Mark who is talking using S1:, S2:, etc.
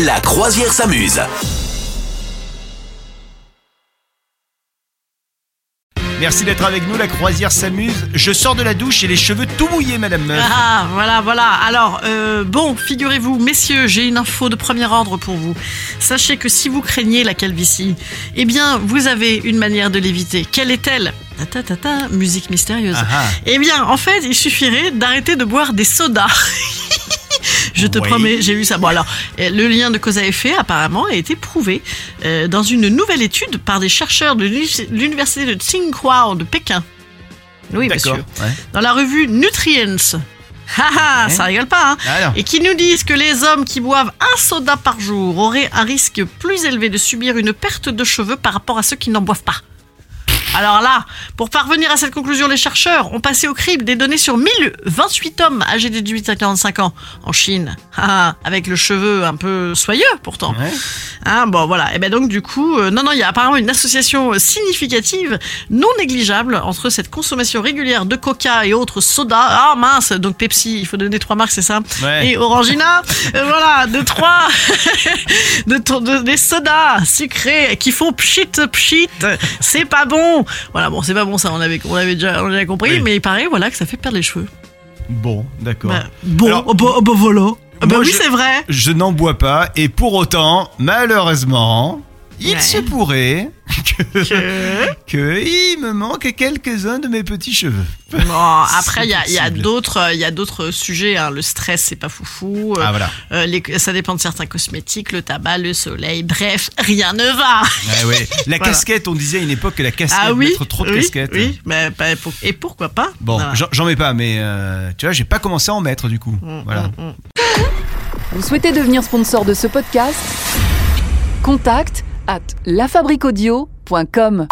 S1: La croisière s'amuse.
S2: Merci d'être avec nous, la croisière s'amuse. Je sors de la douche et les cheveux tout mouillés, Madame Meuf.
S3: Ah, voilà, voilà. Alors, euh, bon, figurez-vous, messieurs, j'ai une info de premier ordre pour vous. Sachez que si vous craignez la calvitie, eh bien, vous avez une manière de l'éviter. Quelle est-elle? Ta, ta, ta, ta, musique mystérieuse.
S2: Ah ah.
S3: Eh bien, en fait, il suffirait d'arrêter de boire des sodas. Je te
S2: Oui.
S3: promets, j'ai vu ça. Bon alors, euh, le lien de cause à effet apparemment a été prouvé euh, dans une nouvelle étude par des chercheurs de l'uni- l'université de Tsinghua de Pékin. Oui, monsieur.
S2: ouais.
S3: Dans la revue Nutrients. Haha, ça rigole pas, hein
S2: Ah.
S3: Et qui nous disent que les hommes qui boivent un soda par jour auraient un risque plus élevé de subir une perte de cheveux par rapport à ceux qui n'en boivent pas. Alors là, pour parvenir à cette conclusion, les chercheurs ont passé au crible des données sur 1028 hommes âgés de 18 à 45 ans en Chine, Haha, avec le cheveu un peu soyeux pourtant.
S2: Ouais.
S3: Hein, bon voilà, et ben donc du coup, euh, non non, il y a apparemment une association significative, non négligeable, entre cette consommation régulière de Coca et autres sodas. Ah mince, donc Pepsi, il faut donner trois marques, c'est ça
S2: Ouais.
S3: Et Orangina, euh, voilà, de trois, de, de- des sodas sucrés qui font pchit pchit, c'est pas bon. Voilà, bon, c'est pas bon ça, on avait, on avait déjà, on avait compris,
S2: Oui.
S3: mais il paraît voilà que ça fait perdre les cheveux.
S2: Bon, d'accord.
S3: Bah, bon,
S2: Alors,
S3: oh, bah, oh, bah, voilà. Ah bah
S2: moi,
S3: oui,
S2: je-
S3: c'est vrai.
S2: Je n'en bois pas et pour autant, malheureusement, il
S3: Ouais.
S2: se pourrait que,
S3: Que-
S2: que il me manque quelques-uns de mes petits cheveux.
S3: Bon, après, il y a, d'autres, euh, il y a d'autres sujets. hein. Le stress, c'est pas foufou.
S2: Ah voilà.
S3: euh, les- ça dépend de certains cosmétiques, le tabac, le soleil. Bref, rien ne va.
S2: Ah ouais. La
S3: Voilà.
S2: casquette, on disait à une époque que la casquette,
S3: Ah oui,
S2: mettre trop de
S3: oui,
S2: casquettes.
S3: oui, mais pas- pour- et pourquoi pas?
S2: Bon,
S3: Voilà.
S2: j'en- j'en mets pas, mais euh, tu vois, j'ai pas commencé à en mettre du coup.
S3: Mm,
S2: Voilà.
S3: mm, mm.
S4: Vous souhaitez devenir sponsor de ce podcast? Contact à lafabriquaudio.com.